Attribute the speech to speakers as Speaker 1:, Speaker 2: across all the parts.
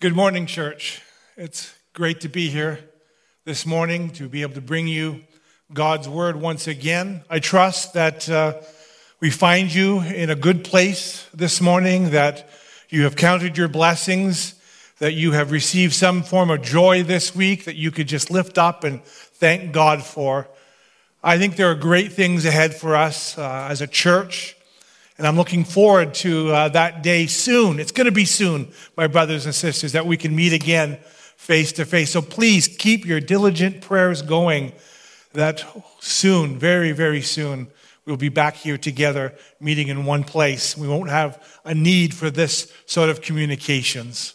Speaker 1: Good morning, church. It's great to be here this morning to be able to bring you God's word once again. I trust that uh, we find you in a good place this morning, that you have counted your blessings, that you have received some form of joy this week that you could just lift up and thank God for. I think there are great things ahead for us uh, as a church. And I'm looking forward to uh, that day soon. It's going to be soon, my brothers and sisters, that we can meet again face to face. So please keep your diligent prayers going that soon, very, very soon, we'll be back here together meeting in one place. We won't have a need for this sort of communications.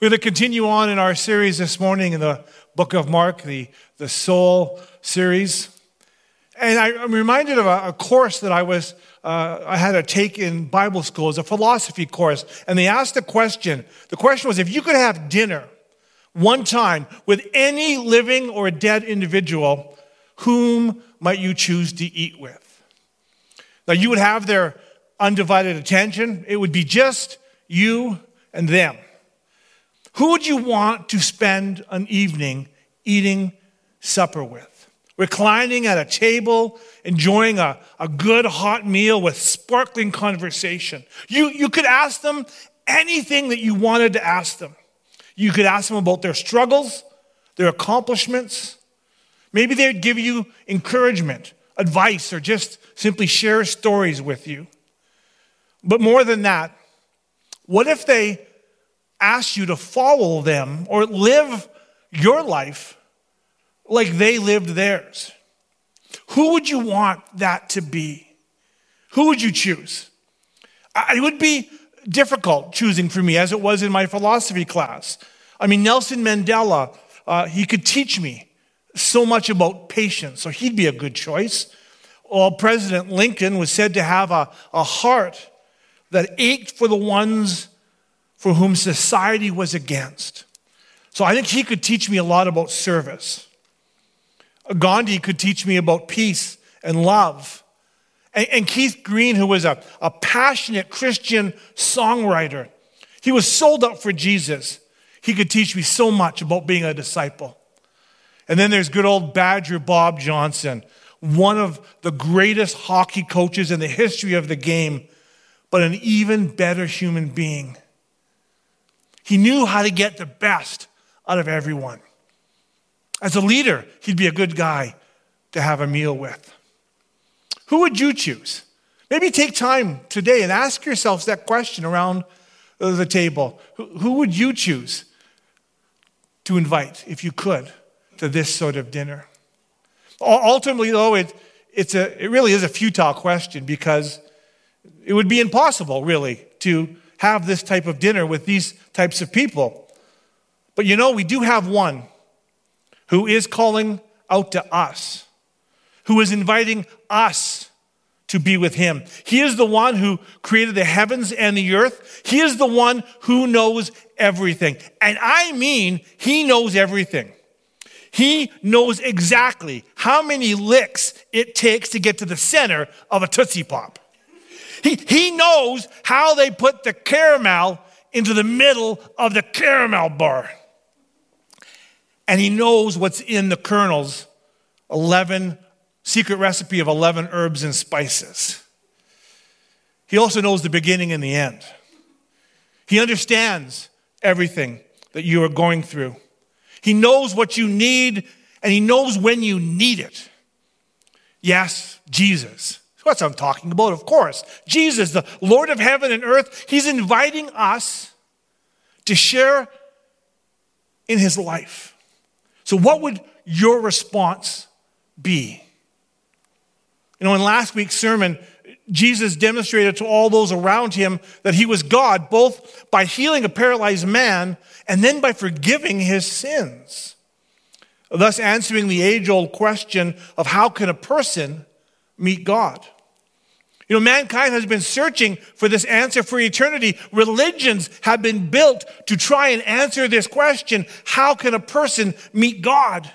Speaker 1: We're going to continue on in our series this morning in the book of Mark, the, the soul series. And I, am reminded of a, a course that I was uh, I had to take in Bible school as a philosophy course, and they asked a question. The question was if you could have dinner one time with any living or dead individual, whom might you choose to eat with? Now, you would have their undivided attention, it would be just you and them. Who would you want to spend an evening eating supper with? Reclining at a table, enjoying a, a good hot meal with sparkling conversation. You, you could ask them anything that you wanted to ask them. You could ask them about their struggles, their accomplishments. Maybe they'd give you encouragement, advice, or just simply share stories with you. But more than that, what if they asked you to follow them or live your life like they lived theirs. Who would you want that to be? Who would you choose? It would be difficult choosing for me, as it was in my philosophy class. I mean, Nelson Mandela, uh, he could teach me so much about patience, so he'd be a good choice. Well, President Lincoln was said to have a, a heart that ached for the ones for whom society was against. So I think he could teach me a lot about service. Gandhi could teach me about peace and love. And, and Keith Green, who was a, a passionate Christian songwriter, he was sold up for Jesus. He could teach me so much about being a disciple. And then there's good old Badger Bob Johnson, one of the greatest hockey coaches in the history of the game, but an even better human being. He knew how to get the best out of everyone. As a leader, he'd be a good guy to have a meal with. Who would you choose? Maybe take time today and ask yourselves that question around the table. Who would you choose to invite, if you could, to this sort of dinner? Ultimately, though, it, it's a, it really is a futile question because it would be impossible, really, to have this type of dinner with these types of people. But you know, we do have one who is calling out to us, who is inviting us to be with him. He is the one who created the heavens and the earth. He is the one who knows everything. And I mean, he knows everything. He knows exactly how many licks it takes to get to the center of a Tootsie Pop. He, he knows how they put the caramel into the middle of the Caramilk bar and he knows what's in the Colonel's 11 secret recipe of 11 herbs and spices. He also knows the beginning and the end. He understands everything that you are going through. He knows what you need and he knows when you need it. Yes, Jesus. That's what I'm talking about, of course. Jesus, the Lord of heaven and earth, he's inviting us to share in his life. So, what would your response be? You know, in last week's sermon, Jesus demonstrated to all those around him that he was God, both by healing a paralyzed man and then by forgiving his sins. Thus, answering the age old question of how can a person meet God? You know, mankind has been searching for this answer for eternity. Religions have been built to try and answer this question how can a person meet God?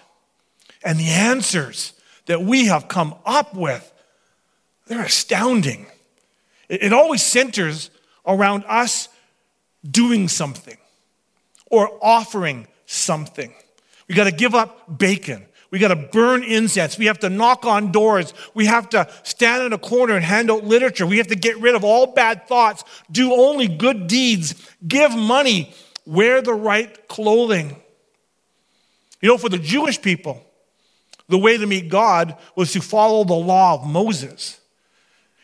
Speaker 1: And the answers that we have come up with, they're astounding. It, always centers around us doing something. or offering something. We got to give up bacon. We got to burn incense. We have to knock on doors. We have to stand in a corner and hand out literature. We have to get rid of all bad thoughts, do only good deeds, give money, wear the right clothing. You know, for the Jewish people, the way to meet God was to follow the law of Moses.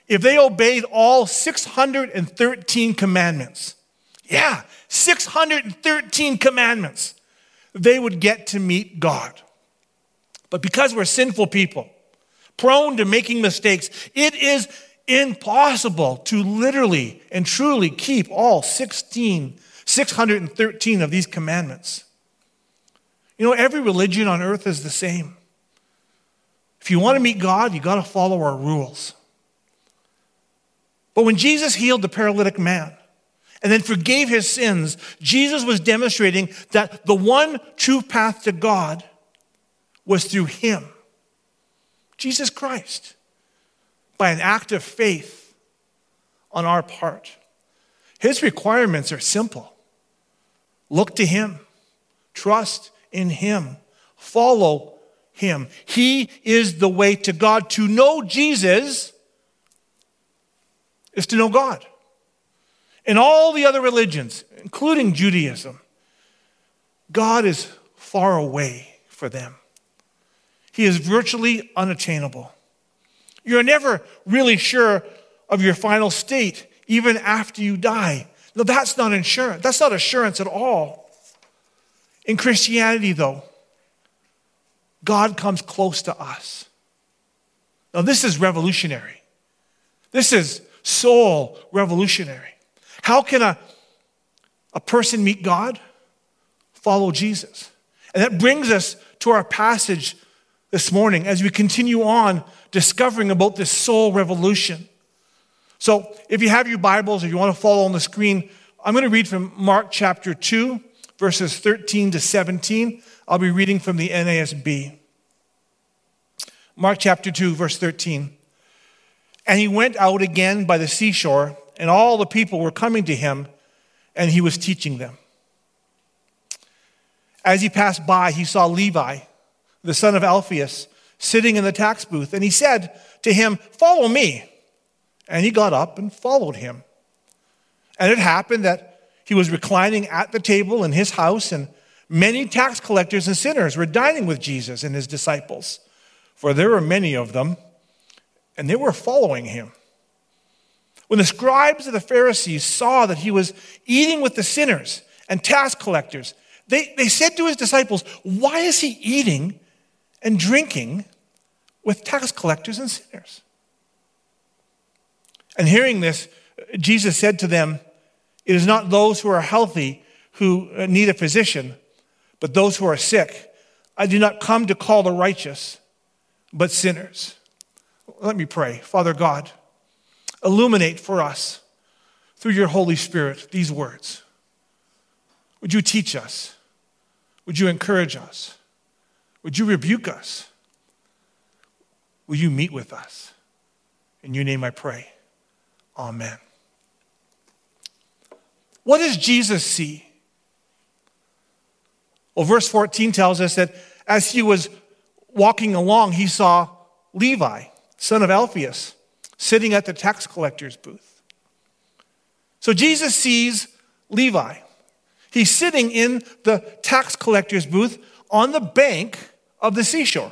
Speaker 1: If they obeyed all 613 commandments, yeah, 613 commandments, they would get to meet God. But because we're sinful people, prone to making mistakes, it is impossible to literally and truly keep all 16, 613 of these commandments. You know, every religion on earth is the same. If you want to meet God, you got to follow our rules. But when Jesus healed the paralytic man and then forgave his sins, Jesus was demonstrating that the one true path to God was through him, Jesus Christ, by an act of faith on our part. His requirements are simple look to him, trust in him, follow him. He is the way to God. To know Jesus is to know God. In all the other religions, including Judaism, God is far away for them. He is virtually unattainable. You're never really sure of your final state, even after you die. No, that's not insurance. That's not assurance at all. In Christianity, though, God comes close to us. Now, this is revolutionary. This is soul revolutionary. How can a, a person meet God? Follow Jesus. And that brings us to our passage this morning as we continue on discovering about this soul revolution. So, if you have your Bibles, if you want to follow on the screen, I'm going to read from Mark chapter 2, verses 13 to 17. I'll be reading from the NASB. Mark chapter 2, verse 13. And he went out again by the seashore, and all the people were coming to him, and he was teaching them. As he passed by, he saw Levi the son of Alphaeus, sitting in the tax booth, and he said to him, Follow me. And he got up and followed him. And it happened that he was reclining at the table in his house, and many tax collectors and sinners were dining with Jesus and his disciples, for there were many of them, and they were following him. When the scribes of the Pharisees saw that he was eating with the sinners and tax collectors, they, they said to his disciples, Why is he eating and drinking with tax collectors and sinners. And hearing this, Jesus said to them, It is not those who are healthy who uh, need a physician, but those who are sick. I do not come to call the righteous, but sinners. Let me pray. Father God, illuminate for us through your Holy Spirit these words. Would you teach us? Would you encourage us? Would you rebuke us? Will you meet with us? In your name I pray. Amen. What does Jesus see? Well, verse 14 tells us that as he was walking along, he saw Levi, son of Alphaeus, sitting at the tax collector's booth. So Jesus sees Levi. He's sitting in the tax collector's booth on the bank of the seashore.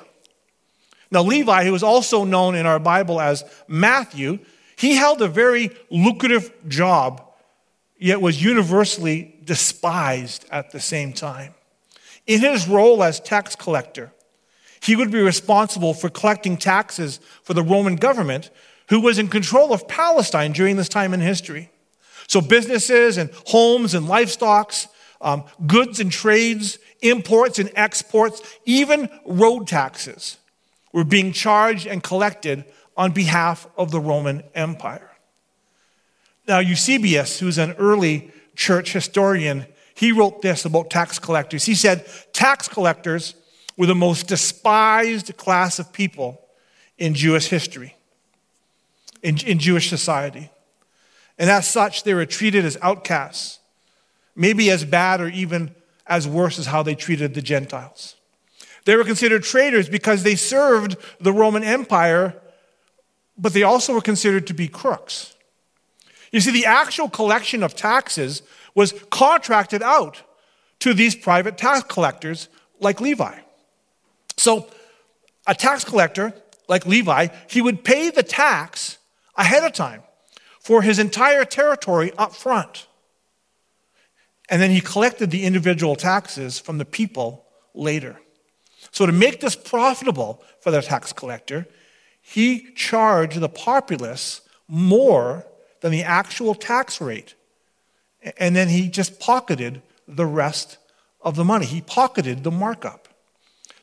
Speaker 1: Now, Levi, who is also known in our Bible as Matthew, he held a very lucrative job, yet was universally despised at the same time. In his role as tax collector, he would be responsible for collecting taxes for the Roman government, who was in control of Palestine during this time in history. So, businesses and homes and livestock, um, goods and trades, imports and exports, even road taxes were being charged and collected on behalf of the Roman Empire. Now, Eusebius, who's an early church historian, he wrote this about tax collectors. He said, Tax collectors were the most despised class of people in Jewish history, in, in Jewish society. And as such, they were treated as outcasts, maybe as bad or even as worse as how they treated the Gentiles. They were considered traitors because they served the Roman Empire, but they also were considered to be crooks. You see, the actual collection of taxes was contracted out to these private tax collectors like Levi. So, a tax collector like Levi, he would pay the tax ahead of time for his entire territory up front. And then he collected the individual taxes from the people later. So, to make this profitable for the tax collector, he charged the populace more than the actual tax rate. And then he just pocketed the rest of the money. He pocketed the markup.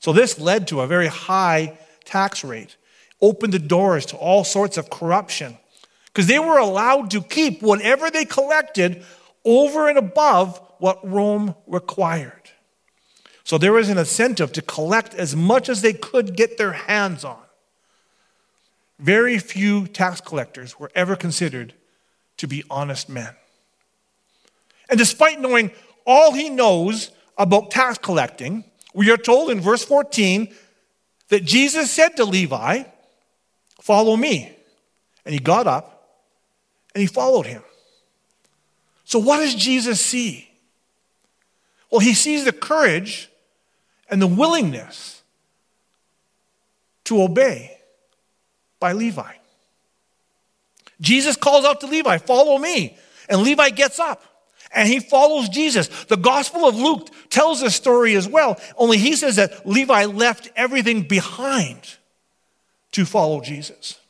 Speaker 1: So, this led to a very high tax rate, opened the doors to all sorts of corruption, because they were allowed to keep whatever they collected over and above what Rome required. So there was an incentive to collect as much as they could get their hands on. Very few tax collectors were ever considered to be honest men. And despite knowing all he knows about tax collecting, we are told in verse 14 that Jesus said to Levi, Follow me. And he got up and he followed him. So, what does Jesus see? Well, he sees the courage and the willingness to obey by Levi. Jesus calls out to Levi, Follow me. And Levi gets up and he follows Jesus. The Gospel of Luke tells this story as well, only he says that Levi left everything behind to follow Jesus.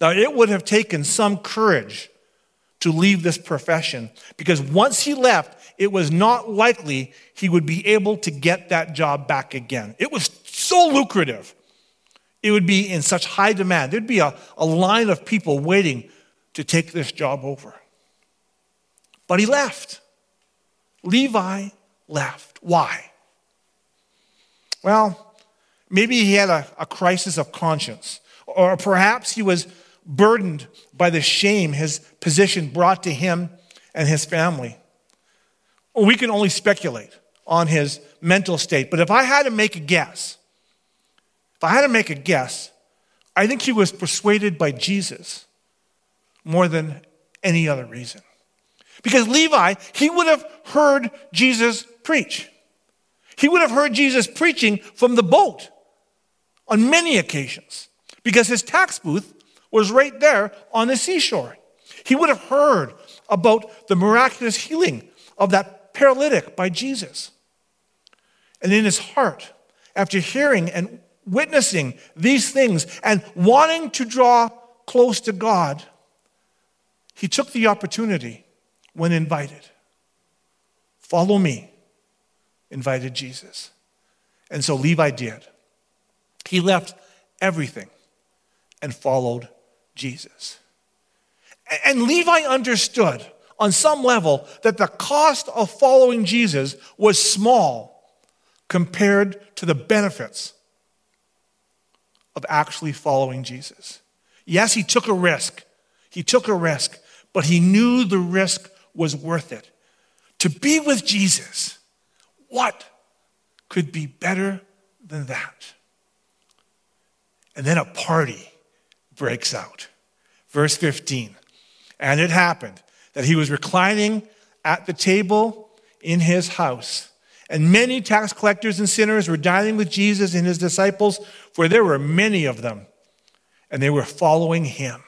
Speaker 1: Now, it would have taken some courage to leave this profession because once he left, it was not likely he would be able to get that job back again. It was so lucrative. It would be in such high demand. There'd be a, a line of people waiting to take this job over. But he left. Levi left. Why? Well, maybe he had a, a crisis of conscience, or perhaps he was burdened by the shame his position brought to him and his family. We can only speculate on his mental state, but if I had to make a guess, if I had to make a guess, I think he was persuaded by Jesus more than any other reason. Because Levi, he would have heard Jesus preach. He would have heard Jesus preaching from the boat on many occasions because his tax booth was right there on the seashore. He would have heard about the miraculous healing of that paralytic by Jesus. And in his heart, after hearing and witnessing these things and wanting to draw close to God, he took the opportunity when invited. Follow me, invited Jesus. And so Levi did. He left everything and followed Jesus. And Levi understood on some level that the cost of following Jesus was small compared to the benefits of actually following Jesus. Yes, he took a risk. He took a risk, but he knew the risk was worth it. To be with Jesus, what could be better than that? And then a party breaks out. Verse 15. And it happened that he was reclining at the table in his house. And many tax collectors and sinners were dining with Jesus and his disciples, for there were many of them, and they were following him.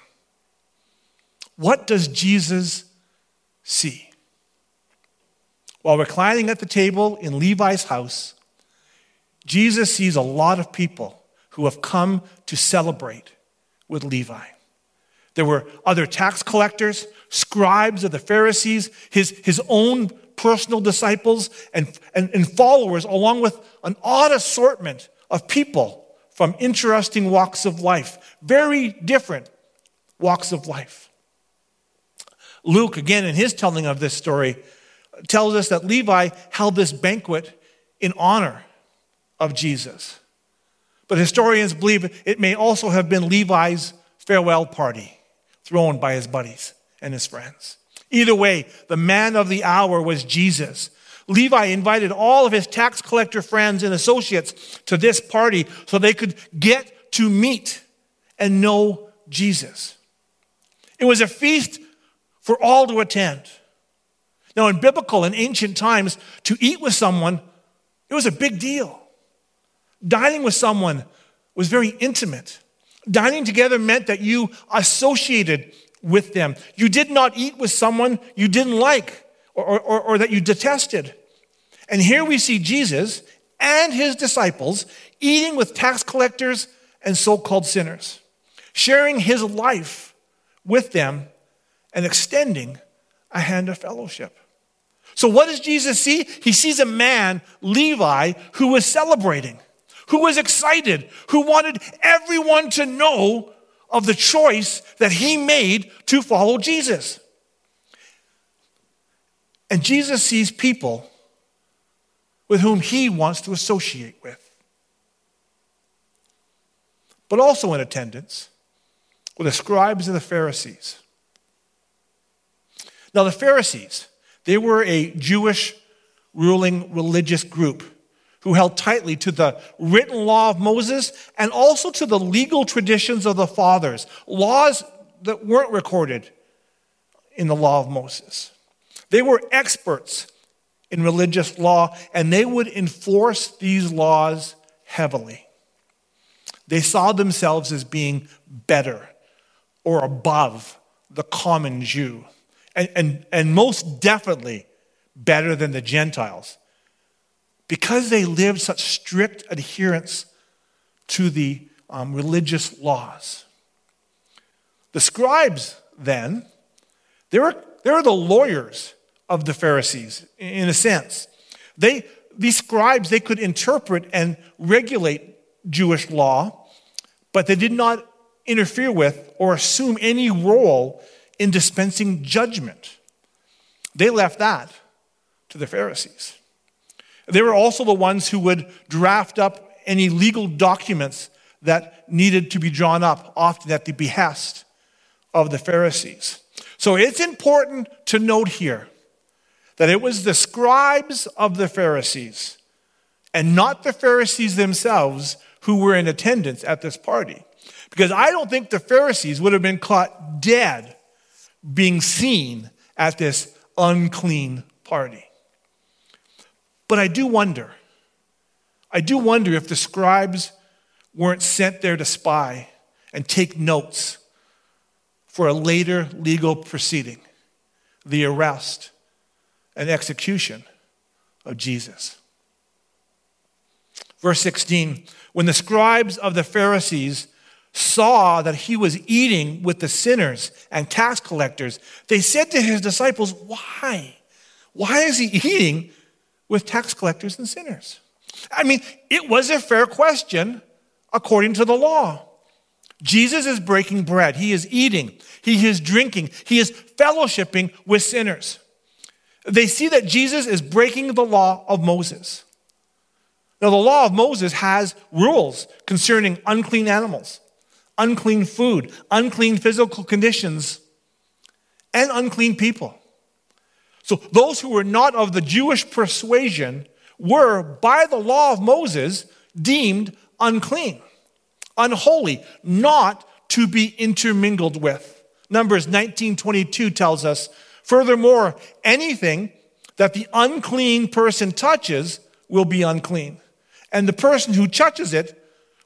Speaker 1: What does Jesus see? While reclining at the table in Levi's house, Jesus sees a lot of people who have come to celebrate with Levi. There were other tax collectors, scribes of the Pharisees, his, his own personal disciples, and, and, and followers, along with an odd assortment of people from interesting walks of life, very different walks of life. Luke, again, in his telling of this story, tells us that Levi held this banquet in honor of Jesus. But historians believe it may also have been Levi's farewell party thrown by his buddies and his friends. Either way, the man of the hour was Jesus. Levi invited all of his tax collector friends and associates to this party so they could get to meet and know Jesus. It was a feast for all to attend. Now, in biblical and ancient times, to eat with someone, it was a big deal. Dining with someone was very intimate. Dining together meant that you associated with them. You did not eat with someone you didn't like or, or, or that you detested. And here we see Jesus and his disciples eating with tax collectors and so called sinners, sharing his life with them and extending a hand of fellowship. So, what does Jesus see? He sees a man, Levi, who was celebrating, who was excited, who wanted everyone to know of the choice that he made to follow Jesus. And Jesus sees people with whom he wants to associate with. But also in attendance were the scribes and the Pharisees. Now, the Pharisees, they were a Jewish ruling religious group who held tightly to the written law of Moses and also to the legal traditions of the fathers, laws that weren't recorded in the law of Moses. They were experts in religious law and they would enforce these laws heavily. They saw themselves as being better or above the common Jew, and, and, and most definitely better than the Gentiles because they lived such strict adherence to the um, religious laws. The scribes, then, they were, they were the lawyers of the Pharisees, in a sense. They, these scribes, they could interpret and regulate Jewish law, but they did not interfere with or assume any role in dispensing judgment. They left that to the Pharisees. They were also the ones who would draft up any legal documents that needed to be drawn up, often at the behest of the Pharisees. So it's important to note here that it was the scribes of the Pharisees and not the Pharisees themselves who were in attendance at this party. Because I don't think the Pharisees would have been caught dead being seen at this unclean party. But I do wonder, I do wonder if the scribes weren't sent there to spy and take notes for a later legal proceeding, the arrest and execution of Jesus. Verse 16 When the scribes of the Pharisees saw that he was eating with the sinners and tax collectors, they said to his disciples, Why? Why is he eating with tax collectors and sinners? I mean, it was a fair question according to the law. Jesus is breaking bread, he is eating, he is drinking, he is fellowshipping with sinners. They see that Jesus is breaking the law of Moses. Now, the law of Moses has rules concerning unclean animals, unclean food, unclean physical conditions, and unclean people. So those who were not of the Jewish persuasion were, by the law of Moses, deemed unclean, unholy, not to be intermingled with. Numbers 19:22 tells us, furthermore, anything that the unclean person touches will be unclean, and the person who touches it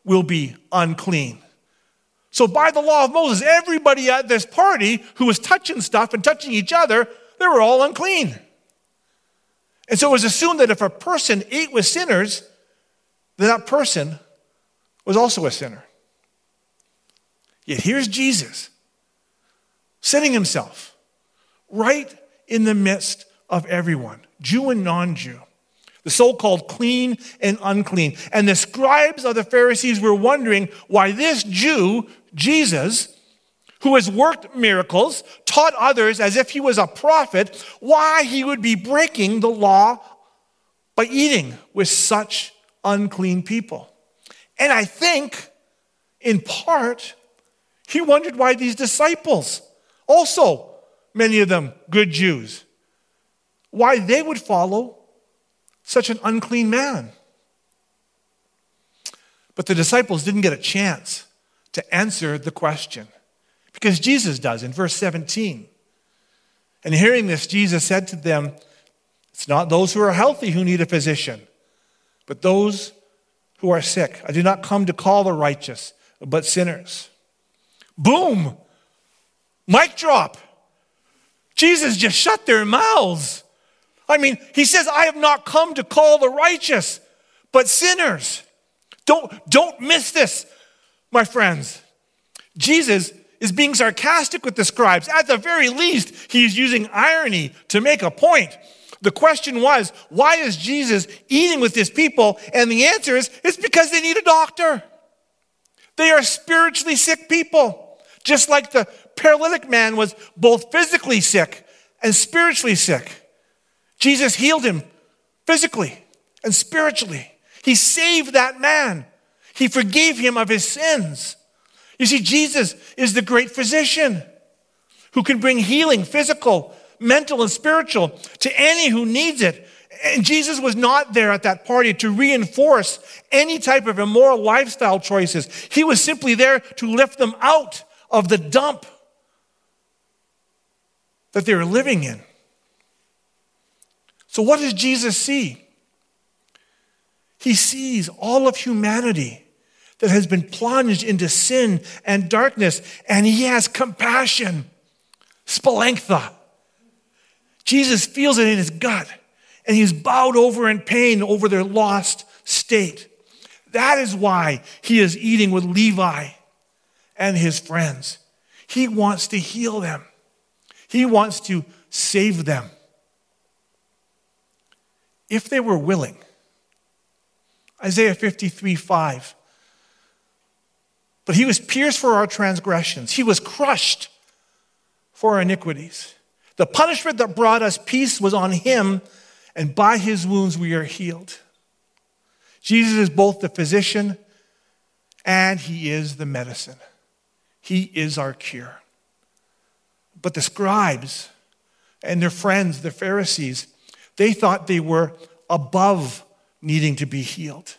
Speaker 1: will be unclean. So, by the law of Moses, everybody at this party who was touching stuff and touching each other they were all unclean. And so it was assumed that if a person ate with sinners, then that person was also a sinner. Yet here's Jesus setting himself right in the midst of everyone, Jew and non Jew, the so called clean and unclean. And the scribes of the Pharisees were wondering why this Jew, Jesus, who has worked miracles, taught others as if he was a prophet, why he would be breaking the law by eating with such unclean people. And I think, in part, he wondered why these disciples, also many of them good Jews, why they would follow such an unclean man? But the disciples didn't get a chance to answer the question because Jesus does in verse 17. And hearing this, Jesus said to them, It's not those who are healthy who need a physician, but those who are sick. I do not come to call the righteous, but sinners. Boom! Mic drop. Jesus just shut their mouths. I mean, he says, I have not come to call the righteous, but sinners. Don't, don't miss this, my friends. Jesus is being sarcastic with the scribes. At the very least, he's using irony to make a point. The question was, why is Jesus eating with his people? And the answer is, it's because they need a doctor. They are spiritually sick people, just like the paralytic man was both physically sick and spiritually sick. Jesus healed him physically and spiritually. He saved that man. He forgave him of his sins. You see, Jesus is the great physician who can bring healing, physical, mental, and spiritual to any who needs it. And Jesus was not there at that party to reinforce any type of immoral lifestyle choices. He was simply there to lift them out of the dump that they were living in. So, what does Jesus see? He sees all of humanity that has been plunged into sin and darkness, and he has compassion. Splanchna. Jesus feels it in his gut, and he's bowed over in pain over their lost state. That is why he is eating with Levi and his friends. He wants to heal them, he wants to save them. If they were willing, Isaiah 53 5 but he was pierced for our transgressions, he was crushed for our iniquities. The punishment that brought us peace was on him, and by his wounds we are healed. Jesus is both the physician and he is the medicine. He is our cure. But the scribes and their friends, the Pharisees, they thought they were above needing to be healed.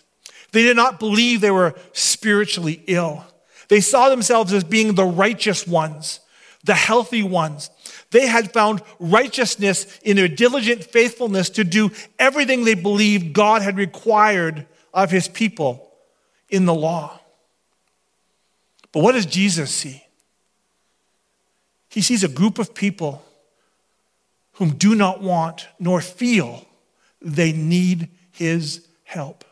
Speaker 1: They did not believe they were spiritually ill. They saw themselves as being the righteous ones, the healthy ones. They had found righteousness in their diligent faithfulness to do everything they believed God had required of his people in the law. But what does Jesus see? He sees a group of people whom do not want nor feel they need his help.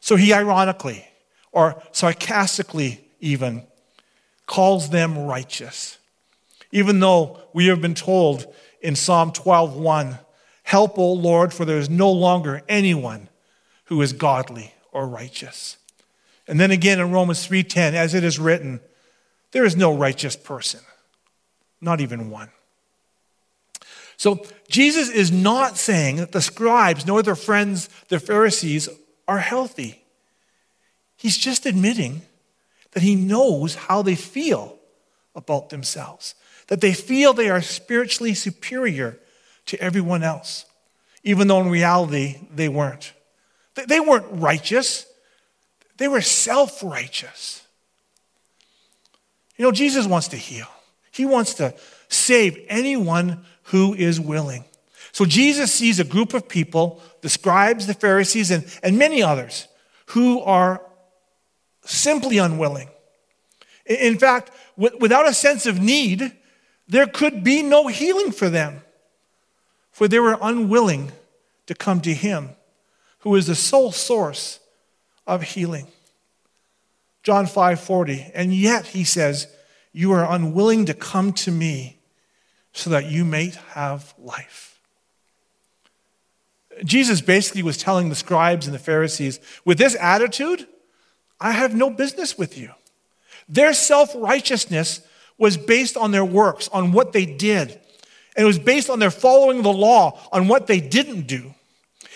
Speaker 1: So he ironically or sarcastically even calls them righteous. Even though we have been told in Psalm 12:1, "Help, O Lord, for there is no longer anyone who is godly or righteous." And then again in Romans 3:10, as it is written, there is no righteous person, not even one. So Jesus is not saying that the scribes nor their friends, the Pharisees, are healthy. He's just admitting that he knows how they feel about themselves, that they feel they are spiritually superior to everyone else, even though in reality they weren't. They weren't righteous, they were self righteous. You know, Jesus wants to heal, He wants to save anyone who is willing. So Jesus sees a group of people, the scribes, the Pharisees, and, and many others, who are simply unwilling. In fact, without a sense of need, there could be no healing for them, for they were unwilling to come to Him, who is the sole source of healing. John 5 40, and yet, he says, You are unwilling to come to me so that you may have life. Jesus basically was telling the scribes and the Pharisees, with this attitude, I have no business with you. Their self righteousness was based on their works, on what they did. And it was based on their following the law, on what they didn't do.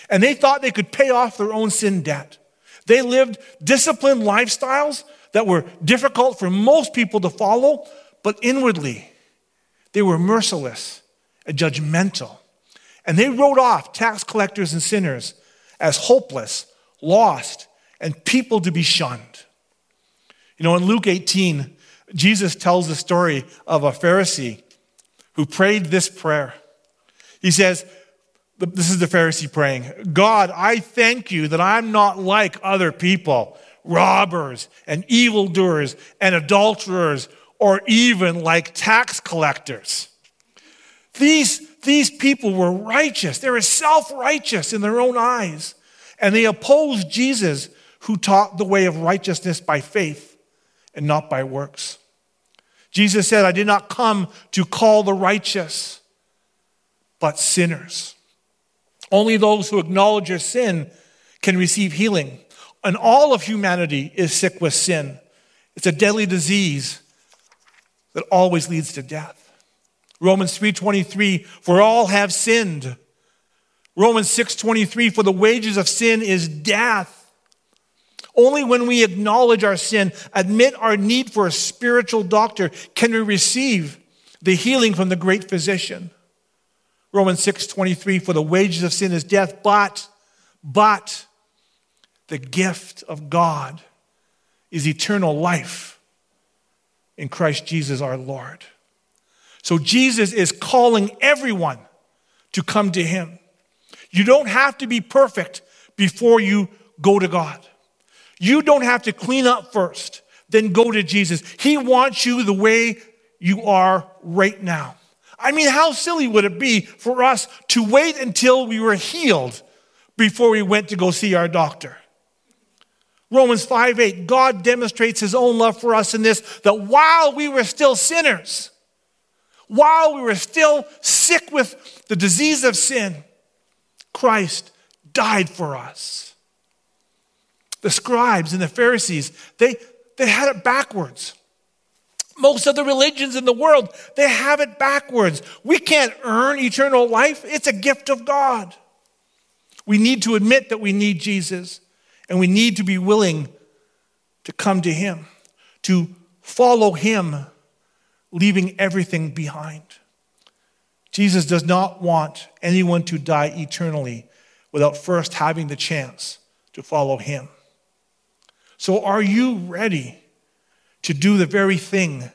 Speaker 1: And they thought they could pay off their own sin debt. They lived disciplined lifestyles that were difficult for most people to follow, but inwardly, they were merciless and judgmental. And they wrote off tax collectors and sinners as hopeless, lost, and people to be shunned. You know, in Luke 18, Jesus tells the story of a Pharisee who prayed this prayer. He says, This is the Pharisee praying God, I thank you that I'm not like other people, robbers and evildoers and adulterers, or even like tax collectors. These, these people were righteous. They were self righteous in their own eyes. And they opposed Jesus, who taught the way of righteousness by faith and not by works. Jesus said, I did not come to call the righteous, but sinners. Only those who acknowledge their sin can receive healing. And all of humanity is sick with sin. It's a deadly disease that always leads to death. Romans 3:23 for all have sinned. Romans 6:23 for the wages of sin is death. Only when we acknowledge our sin, admit our need for a spiritual doctor, can we receive the healing from the great physician. Romans 6:23 for the wages of sin is death, but but the gift of God is eternal life in Christ Jesus our Lord. So Jesus is calling everyone to come to him. You don't have to be perfect before you go to God. You don't have to clean up first, then go to Jesus. He wants you the way you are right now. I mean, how silly would it be for us to wait until we were healed before we went to go see our doctor? Romans 5 8, God demonstrates his own love for us in this that while we were still sinners, while we were still sick with the disease of sin, Christ died for us the scribes and the Pharisees, they, they had it backwards. Most of the religions in the world, they have it backwards. We can't earn eternal life, it's a gift of God. We need to admit that we need Jesus, and we need to be willing to come to Him, to follow Him, leaving everything behind. Jesus does not want anyone to die eternally without first having the chance to follow Him. So, are you ready to do the very thing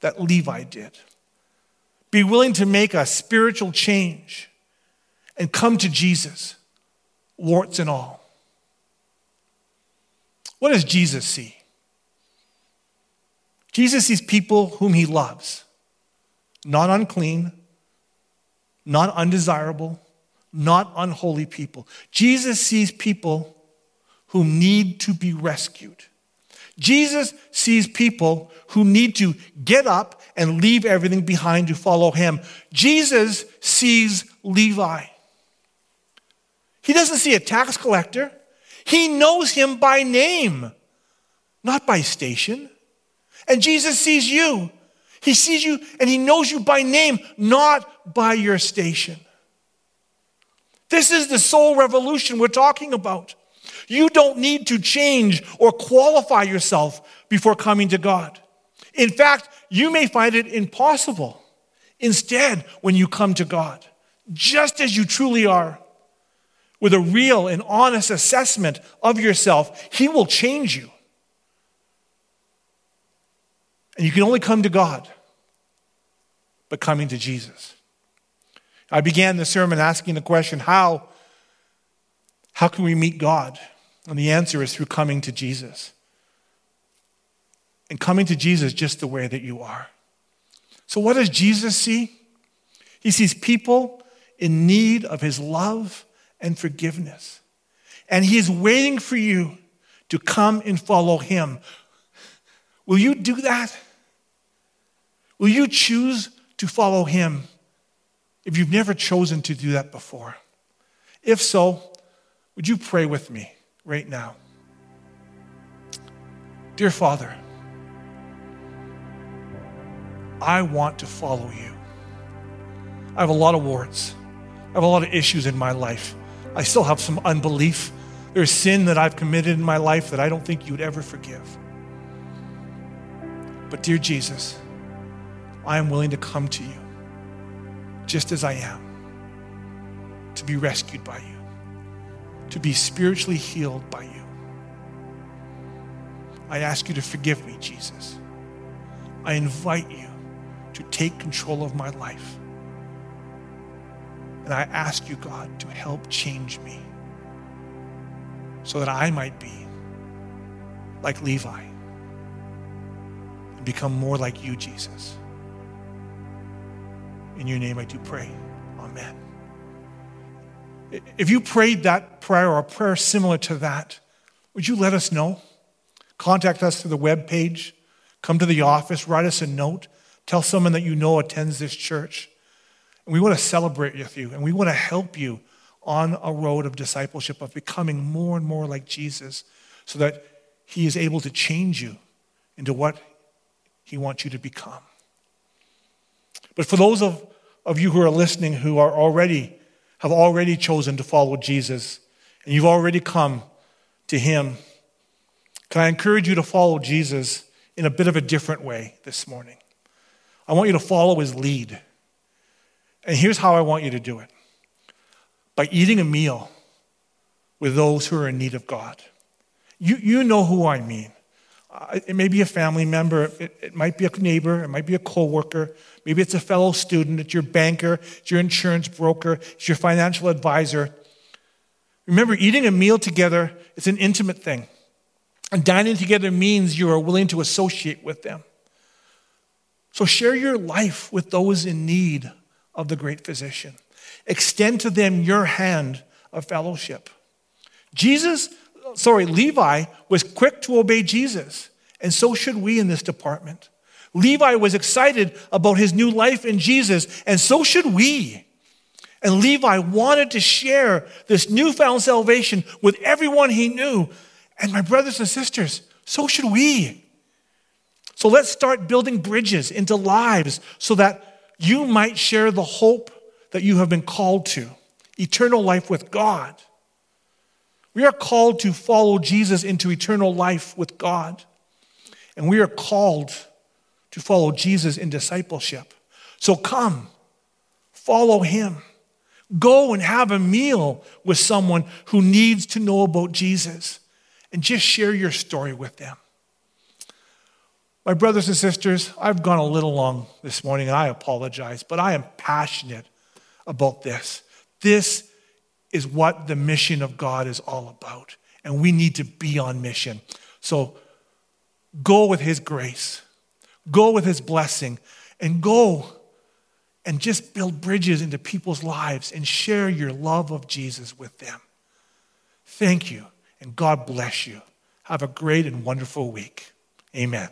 Speaker 1: that Levi did? Be willing to make a spiritual change and come to Jesus, warts and all. What does Jesus see? Jesus sees people whom he loves, not unclean, not undesirable, not unholy people. Jesus sees people who need to be rescued. Jesus sees people who need to get up and leave everything behind to follow him. Jesus sees Levi. He doesn't see a tax collector. He knows him by name, not by station. And Jesus sees you. He sees you and he knows you by name, not by your station. This is the soul revolution we're talking about. You don't need to change or qualify yourself before coming to God. In fact, you may find it impossible. Instead, when you come to God, just as you truly are, with a real and honest assessment of yourself, He will change you. And you can only come to God by coming to Jesus. I began the sermon asking the question how, how can we meet God? And the answer is through coming to Jesus. And coming to Jesus just the way that you are. So, what does Jesus see? He sees people in need of his love and forgiveness. And he is waiting for you to come and follow him. Will you do that? Will you choose to follow him if you've never chosen to do that before? If so, would you pray with me? Right now. Dear Father, I want to follow you. I have a lot of warts. I have a lot of issues in my life. I still have some unbelief. There's sin that I've committed in my life that I don't think you'd ever forgive. But, dear Jesus, I am willing to come to you just as I am. To be rescued by you, to be spiritually healed by you. I ask you to forgive me, Jesus. I invite you to take control of my life. And I ask you, God, to help change me so that I might be like Levi and become more like you, Jesus. In your name I do pray. Amen. If you prayed that prayer or a prayer similar to that, would you let us know? Contact us through the web page. Come to the office, write us a note, tell someone that you know attends this church. And we want to celebrate with you and we want to help you on a road of discipleship, of becoming more and more like Jesus so that he is able to change you into what he wants you to become. But for those of, of you who are listening who are already have already chosen to follow Jesus and you've already come to him, can I encourage you to follow Jesus in a bit of a different way this morning? I want you to follow his lead. And here's how I want you to do it by eating a meal with those who are in need of God. You, you know who I mean. Uh, it may be a family member, it, it might be a neighbor, it might be a coworker, maybe it's a fellow student, it's your banker, it's your insurance broker, it's your financial advisor. Remember, eating a meal together is an intimate thing. And dining together means you are willing to associate with them. So share your life with those in need of the great physician. Extend to them your hand of fellowship. Jesus, sorry, Levi was quick to obey Jesus, and so should we in this department. Levi was excited about his new life in Jesus, and so should we. And Levi wanted to share this newfound salvation with everyone he knew. And my brothers and sisters, so should we. So let's start building bridges into lives so that you might share the hope that you have been called to eternal life with God. We are called to follow Jesus into eternal life with God. And we are called to follow Jesus in discipleship. So come, follow him. Go and have a meal with someone who needs to know about Jesus and just share your story with them. My brothers and sisters, I've gone a little long this morning and I apologize, but I am passionate about this. This is what the mission of God is all about. And we need to be on mission. So go with His grace, go with His blessing, and go and just build bridges into people's lives and share your love of Jesus with them. Thank you, and God bless you. Have a great and wonderful week. Amen.